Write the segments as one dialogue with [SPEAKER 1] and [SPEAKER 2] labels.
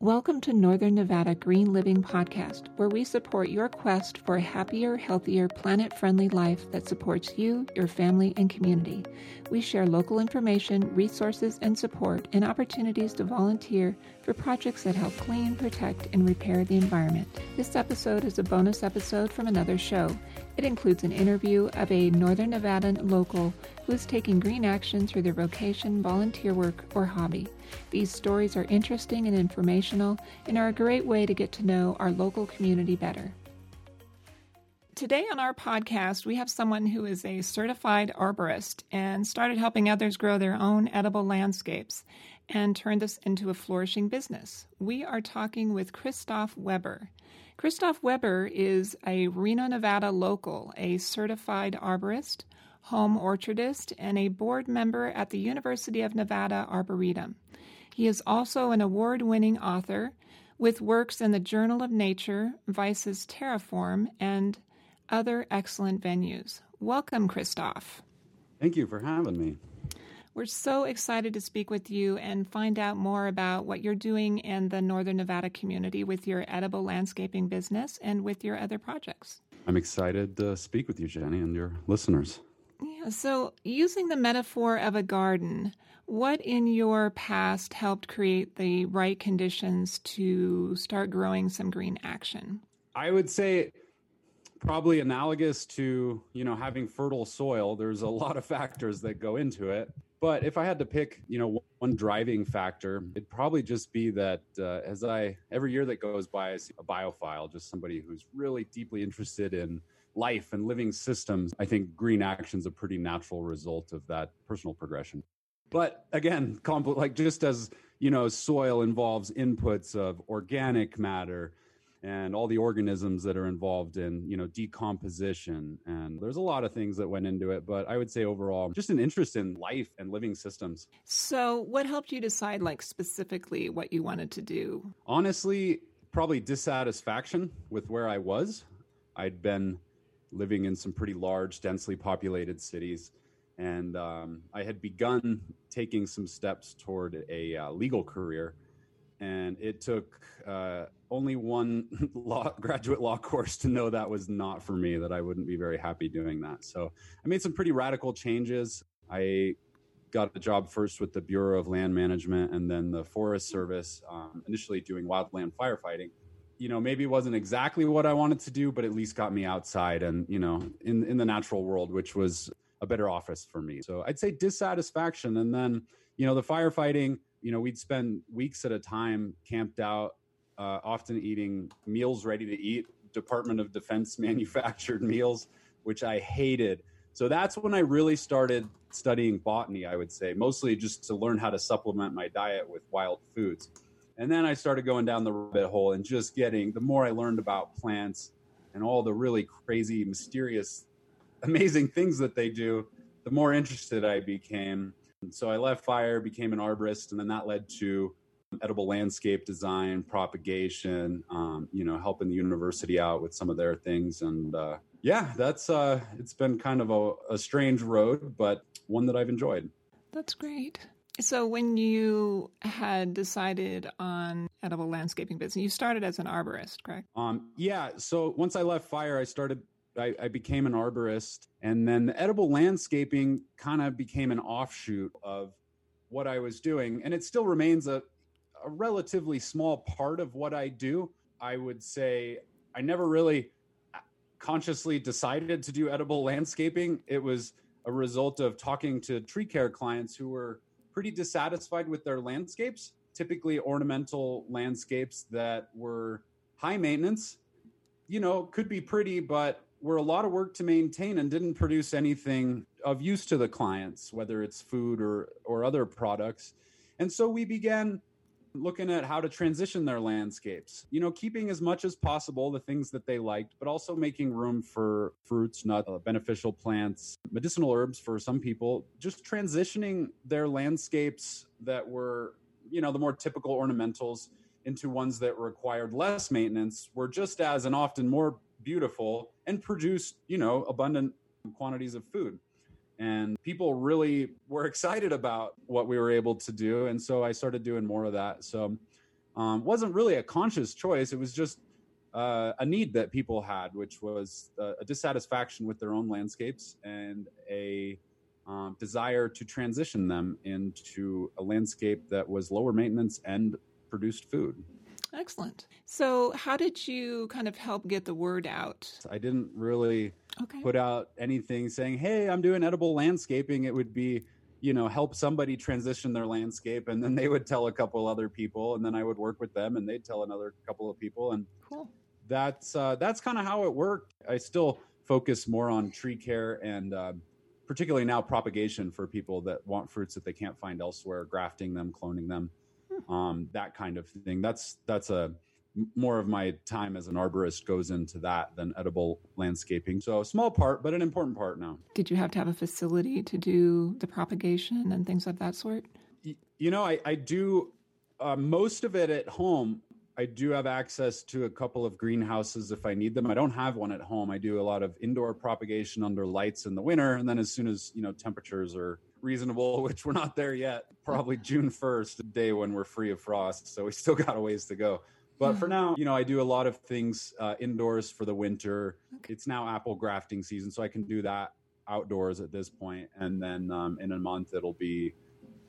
[SPEAKER 1] Welcome to Northern Nevada Green Living Podcast, where we support your quest for a happier, healthier, planet friendly life that supports you, your family, and community. We share local information, resources, and support, and opportunities to volunteer for projects that help clean, protect, and repair the environment. This episode is a bonus episode from another show. It includes an interview of a Northern Nevadan local who is taking green action through their vocation, volunteer work, or hobby. These stories are interesting and informational and are a great way to get to know our local community better. Today on our podcast, we have someone who is a certified arborist and started helping others grow their own edible landscapes and turned this into a flourishing business. We are talking with Christoph Weber. Christoph Weber is a Reno, Nevada local, a certified arborist, home orchardist, and a board member at the University of Nevada Arboretum. He is also an award winning author with works in the Journal of Nature, Vice's Terraform, and other excellent venues. Welcome, Christoph.
[SPEAKER 2] Thank you for having me.
[SPEAKER 1] We're so excited to speak with you and find out more about what you're doing in the Northern Nevada community with your edible landscaping business and with your other projects.
[SPEAKER 2] I'm excited to speak with you, Jenny, and your listeners.
[SPEAKER 1] Yeah, so using the metaphor of a garden, what in your past helped create the right conditions to start growing some green action?
[SPEAKER 2] I would say probably analogous to, you know, having fertile soil. There's a lot of factors that go into it. But if I had to pick, you know, one driving factor, it'd probably just be that uh, as I every year that goes by, I see a biophile, just somebody who's really deeply interested in life and living systems. I think green action's a pretty natural result of that personal progression. But again, compl- like just as you know, soil involves inputs of organic matter, and all the organisms that are involved in you know decomposition. And there's a lot of things that went into it but i would say overall just an interest in life and living systems.
[SPEAKER 1] So what helped you decide like specifically what you wanted to do?
[SPEAKER 2] Honestly probably dissatisfaction with where i was. I'd been living in some pretty large densely populated cities and um, i had begun taking some steps toward a uh, legal career and it took uh, only one law, graduate law course to know that was not for me that i wouldn't be very happy doing that. So i made some pretty radical changes. I got a job first with the bureau of land management and then the forest service um, initially doing wildland firefighting. You know maybe it wasn't exactly what i wanted to do but at least got me outside and you know in, in the natural world which was a better office for me. So i'd say dissatisfaction and then you know the firefighting you know, we'd spend weeks at a time camped out, uh, often eating meals ready to eat, Department of Defense manufactured meals, which I hated. So that's when I really started studying botany, I would say, mostly just to learn how to supplement my diet with wild foods. And then I started going down the rabbit hole and just getting the more I learned about plants and all the really crazy, mysterious, amazing things that they do, the more interested I became. So I left fire, became an arborist, and then that led to edible landscape design, propagation, um, you know, helping the university out with some of their things. And uh, yeah, that's uh, it's been kind of a, a strange road, but one that I've enjoyed.
[SPEAKER 1] That's great. So when you had decided on edible landscaping business, you started as an arborist, correct?
[SPEAKER 2] Um, yeah. So once I left fire, I started I, I became an arborist, and then the edible landscaping kind of became an offshoot of what I was doing, and it still remains a, a relatively small part of what I do. I would say I never really uh, consciously decided to do edible landscaping. It was a result of talking to tree care clients who were pretty dissatisfied with their landscapes, typically ornamental landscapes that were high maintenance. You know, could be pretty, but were a lot of work to maintain and didn't produce anything of use to the clients, whether it's food or, or other products. And so we began looking at how to transition their landscapes, you know, keeping as much as possible the things that they liked, but also making room for fruits, nuts, uh, beneficial plants, medicinal herbs for some people, just transitioning their landscapes that were, you know, the more typical ornamentals into ones that required less maintenance were just as and often more beautiful and produced, you know, abundant quantities of food. And people really were excited about what we were able to do. And so I started doing more of that. So um, wasn't really a conscious choice. It was just uh, a need that people had, which was a dissatisfaction with their own landscapes and a um, desire to transition them into a landscape that was lower maintenance and produced food.
[SPEAKER 1] Excellent. So, how did you kind of help get the word out?
[SPEAKER 2] I didn't really
[SPEAKER 1] Okay.
[SPEAKER 2] put out anything saying, "Hey, I'm doing edible landscaping." It would be, you know, help somebody transition their landscape, and then they would tell a couple other people, and then I would work with them, and they'd tell another couple of people, and
[SPEAKER 1] Cool.
[SPEAKER 2] that's uh, that's kind of how it worked. I still focus more on tree care and uh, particularly now propagation for people that want fruits that they can't find elsewhere, grafting them, cloning them, um, that kind of thing. That's that's a more of my time as an arborist goes into that than edible landscaping. So a small part, but an important part now.
[SPEAKER 1] Did you have to have a facility to do the propagation and things of that sort?
[SPEAKER 2] You know, I, I do uh, most of it at home. I do have access to a couple of greenhouses if I need them. I don't have one at home. I do a lot of indoor propagation under lights in the winter, and then as soon as you know temperatures are reasonable, which we're not there yet, probably June first, day when we're free of frost. So we still got a ways to go. But for now, you know, I do a lot of things uh, indoors for the winter.
[SPEAKER 1] Okay.
[SPEAKER 2] It's now apple grafting season, so I can do that outdoors at this point. point, and then um, in a month it'll be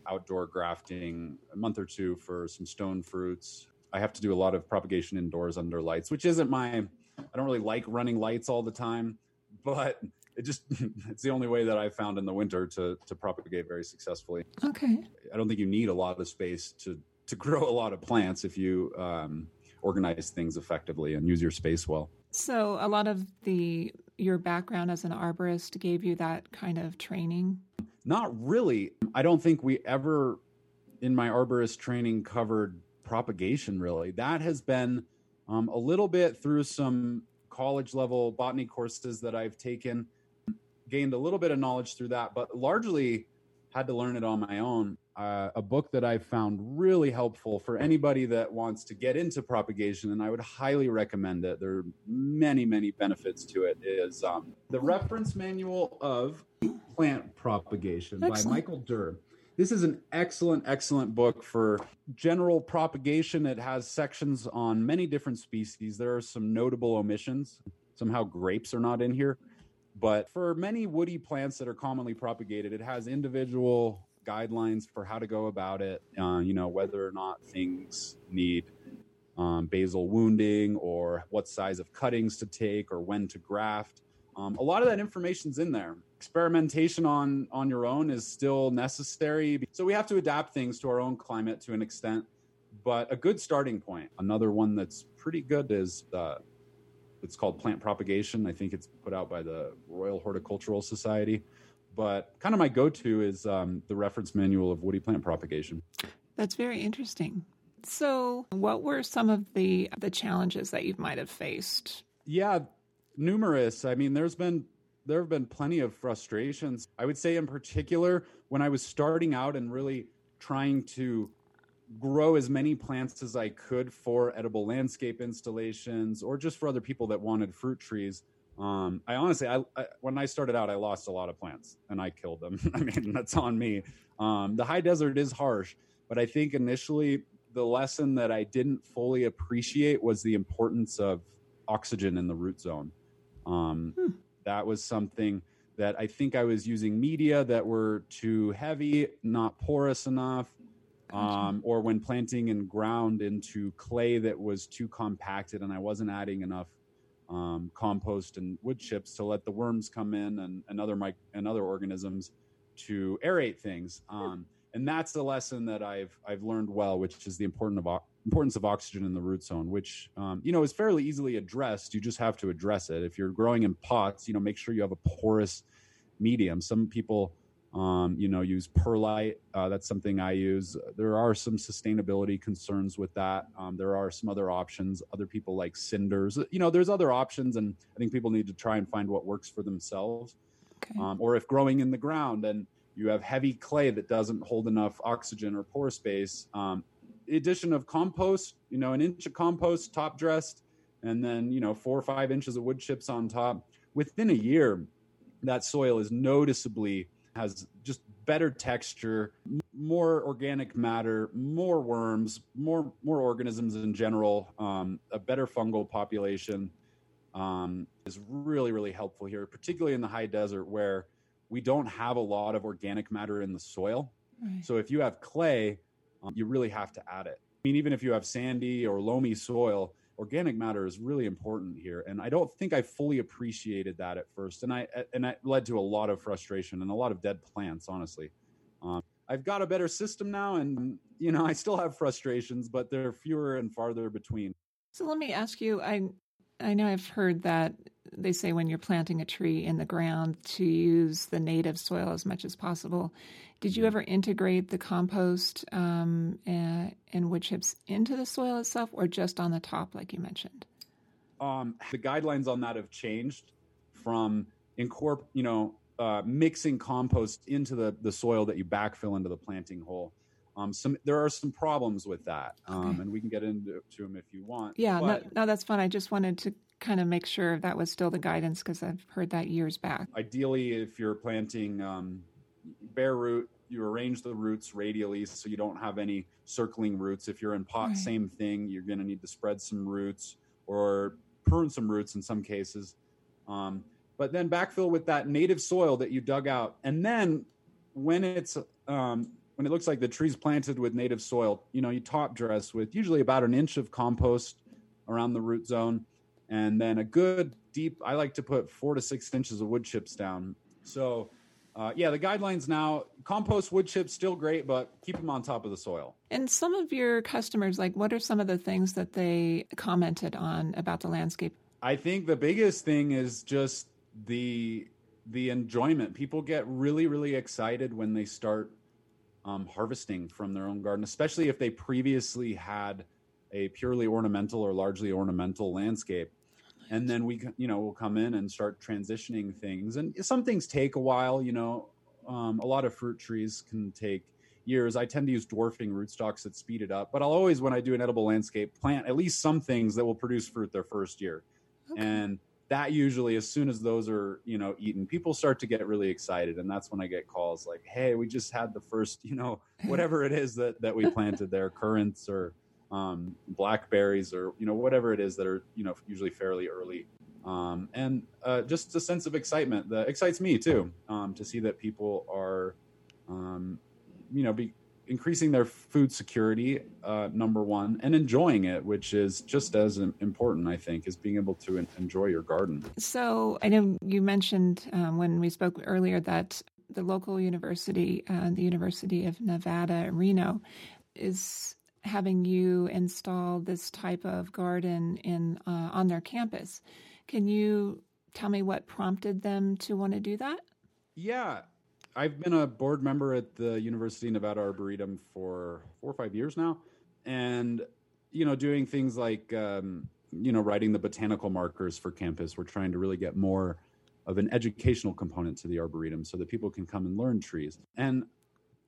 [SPEAKER 2] outdoor grafting a month or two for some stone fruits. I have to do a lot of propagation indoors under lights, which isn't my I don't really like running lights all the time, but it just it's the only way that I've found in the winter to to propagate very successfully.
[SPEAKER 1] Okay.
[SPEAKER 2] I don't think you need a lot of space to to grow a lot of plants if you um, organize things effectively and use your space well.
[SPEAKER 1] So, a lot of the your background as an arborist gave you that kind of training.
[SPEAKER 2] Not really. I don't think we ever in my arborist training covered propagation really. That has been um, a little bit through some college level botany courses that I've taken, gained a little bit of knowledge through that, but largely had to learn it on my own. Uh, a book that I've found really helpful for anybody that wants to get into propagation, and I would highly recommend it. There are many, many benefits to it. Is um, the reference manual of plant propagation by Michael Dirr. This is an excellent, excellent book for general propagation. It has sections on many different species. There are some notable omissions. Somehow grapes are not in here. But for many woody plants that are commonly propagated, it has individual guidelines for how to go about it. Uh, you know, whether or not things need um, basal wounding or what size of cuttings to take or when to graft. Um, a lot of that information's in there. Experimentation on on your own is still necessary, so we have to adapt things to our own climate to an extent. But a good starting point. Another one that's pretty good is uh, it's called Plant Propagation. I think it's put out by the Royal Horticultural Society. But kind of my go-to is um, the reference manual of woody plant propagation.
[SPEAKER 1] That's very interesting. So, what were some of the the challenges that you might have faced?
[SPEAKER 2] Yeah, numerous. I mean, there's been there have been plenty of frustrations. I would say in particular when I was starting out and really trying to grow as many plants as I could for edible landscape installations or just for other people that wanted fruit trees. Um, I honestly, I, I, when I started out, I lost a lot of plants and I killed them. I mean, that's on me. Um, the high desert is harsh, but I think initially the lesson that I didn't fully appreciate was the importance of oxygen in the root zone. Um,
[SPEAKER 1] Hmm.
[SPEAKER 2] That was something that I think I was using media that were too heavy, not porous enough, um, or when planting in ground into clay that was too compacted and I wasn't adding enough um, compost and wood chips to let the worms come in and, and other mic- and other organisms to aerate things. Um, and that's the lesson that I've I've learned well, which is the important of importance of oxygen in the root zone, which um, you know is fairly easily addressed. You just have to address it. If you're growing in pots, you know, make sure you have a porous medium. Some people, um, you know, use perlite. Uh, that's something I use. There are some sustainability concerns with that. Um, there are some other options. Other people like cinders. You know, there's other options, and I think people need to try and find what works for themselves.
[SPEAKER 1] Okay.
[SPEAKER 2] Um, or if growing in the ground and you have heavy clay that doesn't hold enough oxygen or pore space, um, the addition of compost, you know, an inch of compost top dressed, and then, you know, four or five inches of wood chips on top, within a year, that soil is noticeably has just better texture, more organic matter, more worms, more more organisms in general, um, a better fungal population um, is really really helpful here, particularly in the high desert where we don't have a lot of organic matter in the soil. Right. So if you have clay, um, you really have to add it. I mean, even if you have sandy or loamy soil, organic matter is really important here. And I don't think I fully appreciated that at first, and I and that led to a lot of frustration and a lot of dead plants, honestly. Um, I've got a better system now, and you know I still have frustrations, but they're fewer and farther between.
[SPEAKER 1] So let me ask you: I I know I've heard that they say when you're planting a tree in the ground to use the native soil as much as possible. Did you mm-hmm. ever integrate the compost um, and, and wood chips into the soil itself, or just on the top, like you mentioned?
[SPEAKER 2] Um, the guidelines on that have changed from incorp, you know, uh, mixing compost into the, the soil that you backfill into the planting hole. Um, some there are some problems with that, um, okay. and we can get into them if you want.
[SPEAKER 1] Yeah, but, no, no, that's fine. I just wanted to kind of make sure that was still the guidance because I've heard that years back.
[SPEAKER 2] Ideally, if you're planting um, bare root, you arrange the roots radially so you don't have any circling roots. If you're in pot, right. same thing. You're going to need to spread some roots or prune some roots in some cases. Um, but then backfill with that native soil that you dug out. And then when it's um, when it looks like the tree's planted with native soil, you know, you top dress with usually about an inch of compost around the root zone, and then a good deep. I like to put four to six inches of wood chips down. So. Uh, yeah, the guidelines now compost wood chips still great, but keep them on top of the soil.
[SPEAKER 1] And some of your customers, like, what are some of the things that they commented on about the landscape?
[SPEAKER 2] I think the biggest thing is just the the enjoyment. People get really really excited when they start um, harvesting from their own garden, especially if they previously had a purely ornamental or largely ornamental landscape. And then we, you know, we'll come in and start transitioning things. And some things take a while. You know, um, a lot of fruit trees can take years. I tend to use dwarfing rootstocks that speed it up. But I'll always, when I do an edible landscape, plant at least some things that will produce fruit their first year. Okay. And that usually as soon as those are you know eaten people start to get really excited and that's when i get calls like hey we just had the first you know whatever it is that that we planted there currants or um, blackberries or you know whatever it is that are you know usually fairly early um, and uh, just a sense of excitement that excites me too um, to see that people are um, you know be, increasing their food security, uh, number one, and enjoying it, which is just as important, I think, is being able to enjoy your garden.
[SPEAKER 1] So I know you mentioned um, when we spoke earlier that the local university, uh, the University of Nevada, Reno, is having you install this type of garden in uh, on their campus. Can you tell me what prompted them to want to do that?
[SPEAKER 2] Yeah, I've been a board member at the University of Nevada Arboretum for four or five years now, and you know, doing things like um, you know, writing the botanical markers for campus. We're trying to really get more of an educational component to the arboretum so that people can come and learn trees. And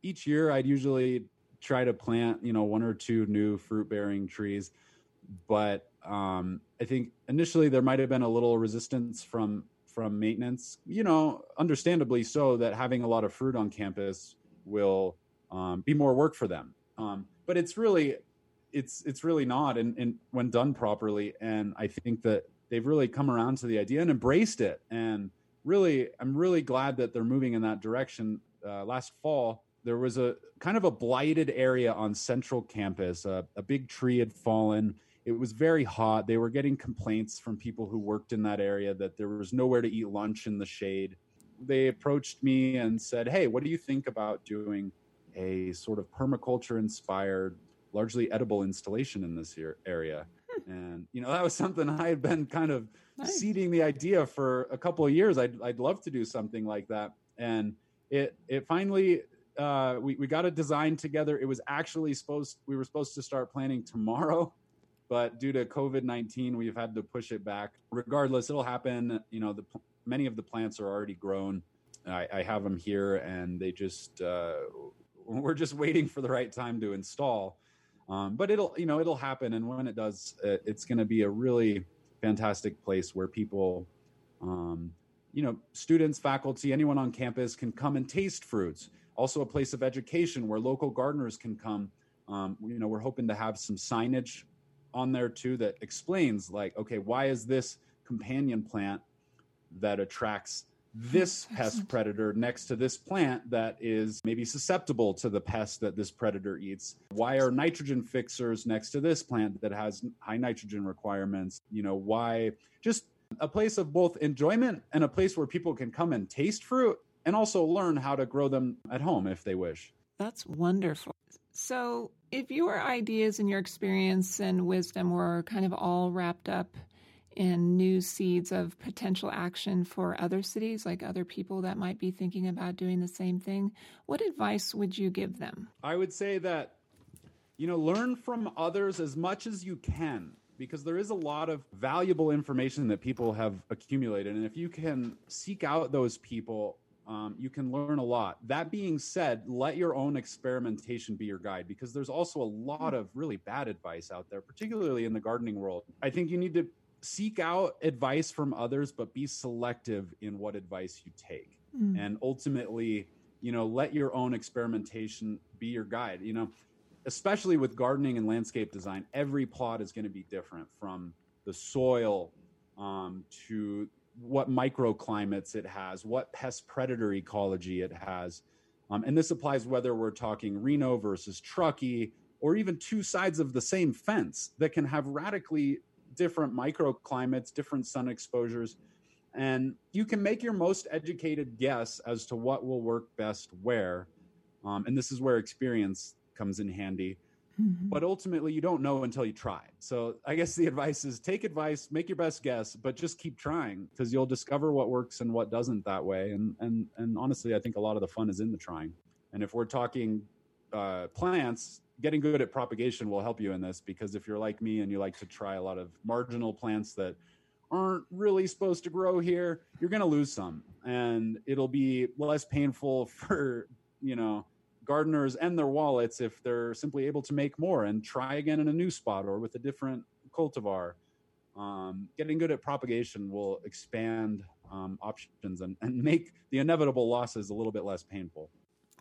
[SPEAKER 2] each year, I'd usually try to plant you know one or two new fruit bearing trees, but um, I think initially there might have been a little resistance from from maintenance. You know, understandably so that having a lot of fruit on campus will um, be more work for them. Um, but it's really, it's it's really not, and, and when done properly. And I think that they've really come around to the idea and embraced it. And really, I'm really glad that they're moving in that direction. Uh, last fall, there was a kind of a blighted area on Central Campus. Uh, a big tree had fallen it was very hot. They were getting complaints from people who worked in that area that there was nowhere to eat lunch in the shade. They approached me and said, Hey, what do you think about doing a sort of permaculture inspired, largely edible installation in this area? Hmm. and, you know, that was something I had been kind of nice. seeding the idea for a couple of years. I'd, I'd love to do something like that. And it, it finally, uh, we, we got a design together. It was actually supposed, we were supposed to start planning tomorrow but due to COVID nineteen, we've had to push it back. Regardless, it'll happen. You know, the many of the plants are already grown. I, I have them here, and they just uh, we're just waiting for the right time to install. Um, but it'll you know it'll happen, and when it does, it's going to be a really fantastic place where people, um, you know, students, faculty, anyone on campus can come and taste fruits also a place of education where local gardeners can come. Um, you know, we're hoping to have some signage on there too that explains like, okay, why is this companion plant that attracts this pest predator next to this plant that is maybe susceptible to the pest that this predator eats? Why are nitrogen fixers next to this plant that has high nitrogen requirements? You know, why just a place of both enjoyment and a place where people can come and taste fruit and also learn how to grow them at home if they wish.
[SPEAKER 1] That's wonderful. So, if your ideas and your experience and wisdom were kind of all wrapped up in new seeds of potential action for other cities, like other people that might be thinking about doing the same thing, what advice would you give them?
[SPEAKER 2] I would say that, you know, learn from others as much as you can because there is a lot of valuable information that people have accumulated. And if you can seek out those people, um, you can learn a lot. That being said, let your own experimentation be your guide because there's also a lot of really bad advice out there, particularly in the gardening world. I think you need to seek out advice from others, but be selective in what advice you take. Mm. And ultimately, you know, let your own experimentation be your guide. You know, especially with gardening and landscape design, every plot is going to be different from the soil um, to what microclimates it has, what pest predator ecology it has. Um, and this applies whether we're talking Reno versus Truckee or even two sides of the same fence that can have radically different microclimates, different sun exposures. And you can make your most educated guess as to what will work best where. Um, and this is where experience comes in handy. Mm-hmm. But ultimately, you don't know until you try. So I guess the advice is take advice, make your best guess, but just keep trying because you'll discover what works and what doesn't that way. And and and honestly, I think a lot of the fun is in the trying. And if we're talking uh, plants, getting good at propagation will help you in this because if you're like me and you like to try a lot of marginal plants that aren't really supposed to grow here, you're going to lose some, and it'll be less painful for you know gardeners and their wallets if they're simply able to make more and try again in a new spot or with a different cultivar. Um, getting good at propagation will expand um, options and, and make the inevitable losses a little bit less painful.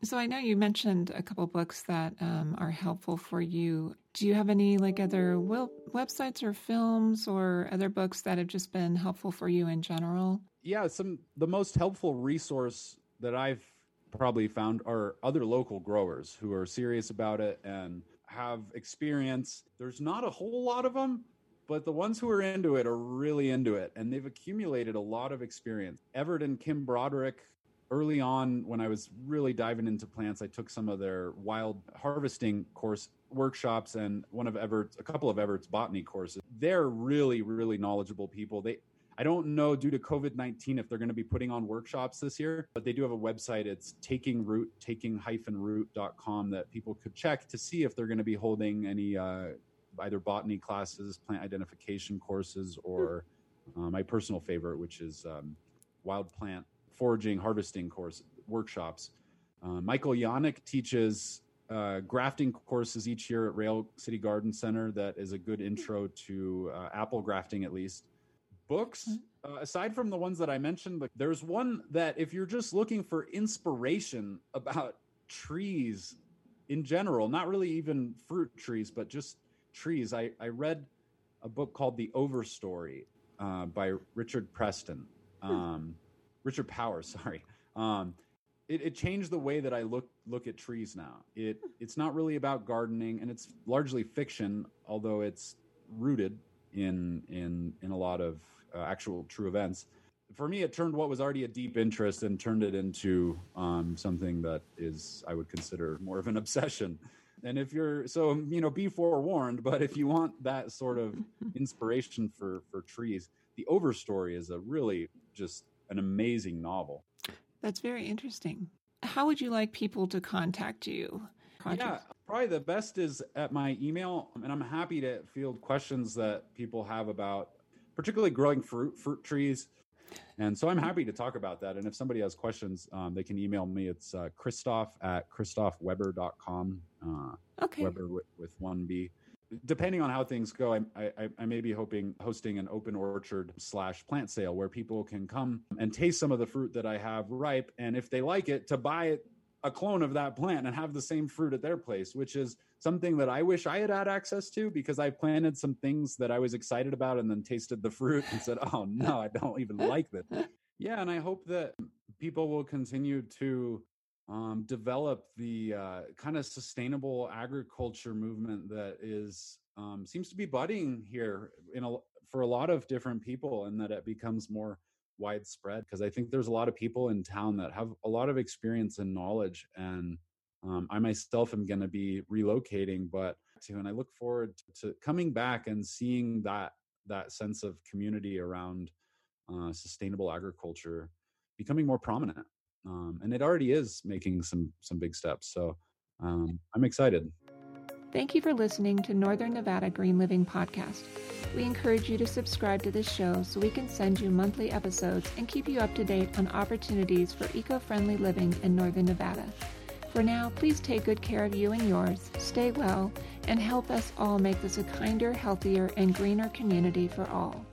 [SPEAKER 1] So I know you mentioned a couple books that um, are helpful for you. Do you have any like other websites or films or other books that have just been helpful for you in general?
[SPEAKER 2] Yeah, some the most helpful resource that I've probably found are other local growers who are serious about it and have experience. There's not a whole lot of them, but the ones who are into it are really into it and they've accumulated a lot of experience. Everett and Kim Broderick early on when I was really diving into plants, I took some of their wild harvesting course workshops and one of Everett's, a couple of Everett's botany courses. They're really, really knowledgeable people. They, I don't know due to COVID 19 if they're going to be putting on workshops this year, but they do have a website. It's taking root, taking root.com that people could check to see if they're going to be holding any uh, either botany classes, plant identification courses, or uh, my personal favorite, which is um, wild plant foraging, harvesting course workshops. Uh, Michael Yannick teaches uh, grafting courses each year at Rail City Garden Center. That is a good intro to uh, apple grafting, at least. Books, mm-hmm. uh, aside from the ones that I mentioned, there's one that if you're just looking for inspiration about trees in general, not really even fruit trees, but just trees, I, I read a book called The Overstory uh, by Richard Preston. Hmm. Um, Richard Powers, sorry. Um, it, it, changed the way that I look look at trees now. It it's not really about gardening, and it's largely fiction, although it's rooted in in in a lot of uh, actual true events. For me, it turned what was already a deep interest and turned it into um, something that is I would consider more of an obsession. And if you're so you know, be forewarned. But if you want that sort of inspiration for for trees, the Overstory is a really just an amazing novel.
[SPEAKER 1] That's very interesting. How would you like people to contact you?
[SPEAKER 2] Project? Yeah, probably the best is at my email, and I'm happy to field questions that people have about, particularly growing fruit fruit trees. And so I'm happy to talk about that. And if somebody has questions, um, they can email me. It's uh, Christoph at christophweber.com. Uh, okay. Weber with, with one B depending on how things go, I, I, I, may be hoping hosting an open orchard slash plant sale where people can come and taste some of the fruit that I have ripe, and if they like it, to buy it a clone of that plant and have the same fruit at their place, which is something that I wish I had had access to because I planted some things that I was excited about and then tasted the fruit and said, oh no, I don't even like this. Yeah, and I hope that people will continue to um, develop the uh, kind of sustainable agriculture movement that is um, seems to be budding here in a, for a lot of different people, and that it becomes more widespread. Because I think there's a lot of people in town that have a lot of experience and knowledge, and um, I myself am going to be relocating, but to and I look forward to coming back and seeing that that sense of community around uh, sustainable agriculture becoming more prominent um, and it already is making some some big steps. So um, I'm excited.
[SPEAKER 1] Thank you for listening to Northern Nevada Green Living Podcast. We encourage you to subscribe to this show so we can send you monthly episodes and keep you up to date on opportunities for eco friendly living in Northern Nevada. For now, please take good care of you and yours, stay well, and help us all make this a kinder, healthier, and greener community for all.